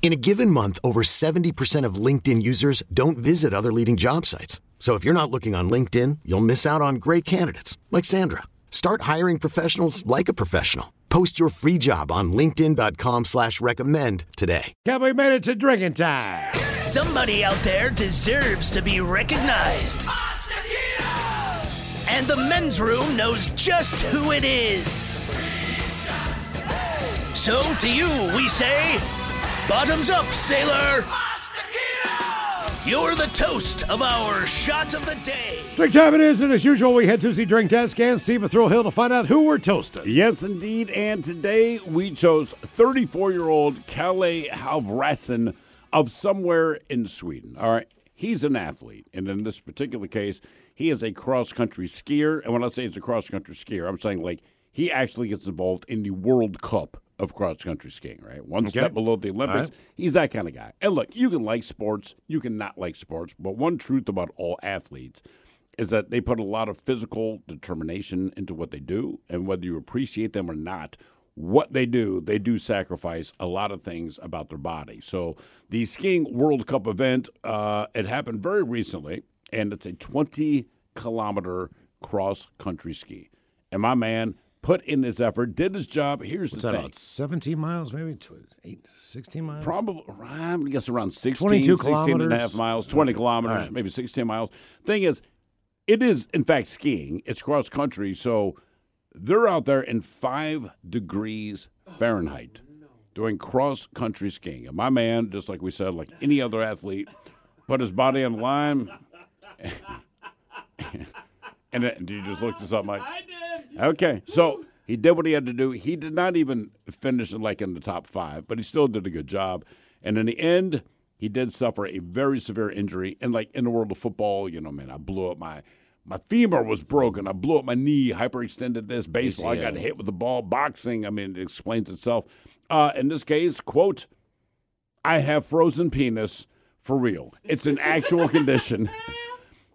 In a given month, over 70% of LinkedIn users don't visit other leading job sites. So if you're not looking on LinkedIn, you'll miss out on great candidates like Sandra. Start hiring professionals like a professional. Post your free job on LinkedIn.com slash recommend today. Have we made it to drinking time? Somebody out there deserves to be recognized. And the men's room knows just who it is. So to you, we say, bottoms up, sailor. You're the toast of our shot of the day. Drink time it is, and as usual, we head to the drink desk and Steve of Thrill Hill to find out who we're toasting. Yes, indeed. And today we chose 34 year old Calle Halfvarsson of somewhere in Sweden. All right. He's an athlete. And in this particular case, he is a cross country skier. And when I say he's a cross country skier, I'm saying like he actually gets involved in the World Cup of cross country skiing, right? One Okay. step below the Olympics. Right. He's that kind of guy. And look, you can like sports, you can not like sports, but one truth about all athletes is that they put a lot of physical determination into what they do, and whether you appreciate them or not, what they do, they do sacrifice a lot of things about their body. So the skiing World Cup event, uh, it happened very recently, and it's a 20 kilometer cross country ski. And my man put in his effort, did his job. Here's What's the that, thing. about 17 miles, maybe? Tw- Eight, 16 miles? Probably, I guess around 16, 22 16 and a half miles, 20 kilometers, All right. maybe 16 miles. Thing is, it is, in fact, skiing. It's cross country. So they're out there in five degrees Fahrenheit doing cross country skiing. And my man, just like we said, like any other athlete, put his body on the line. and then, did you just look this up, Mike? I did. Okay. So he did what he had to do. He did not even finish in like in the top five, but he still did a good job. And in the end, he did suffer a very severe injury. And like in the world of football, you know, man, I blew up my my femur was broken. I blew up my knee, hyperextended this. Baseball, I got hit with the ball. Boxing, I mean, it explains itself. Uh, in this case, quote, I have frozen penis for real. It's an actual condition.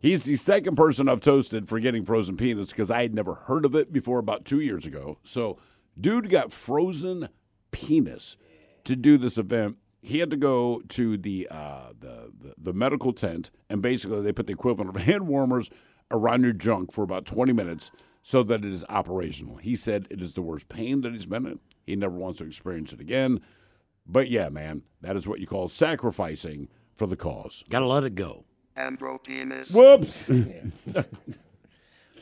He's the second person I've toasted for getting frozen penis because I had never heard of it before about two years ago. So, dude got frozen penis to do this event. He had to go to the, uh, the, the the medical tent, and basically they put the equivalent of hand warmers around your junk for about 20 minutes so that it is operational. He said it is the worst pain that he's been in. He never wants to experience it again. But yeah, man, that is what you call sacrificing for the cause. Gotta let it go. Andropenis. Whoops.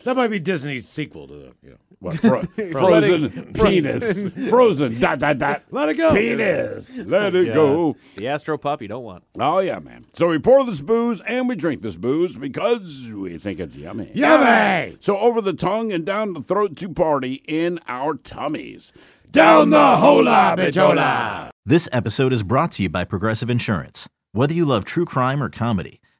That might be Disney's sequel to the, you know. What, fro- frozen penis. Frozen. Dot, dot, dot. Let it go. Penis. Let it go. The Astro Pup you don't want. Oh, yeah, man. So we pour this booze and we drink this booze because we think it's yummy. Yummy! So over the tongue and down the throat to party in our tummies. Down the hola, bichola! This episode is brought to you by Progressive Insurance. Whether you love true crime or comedy,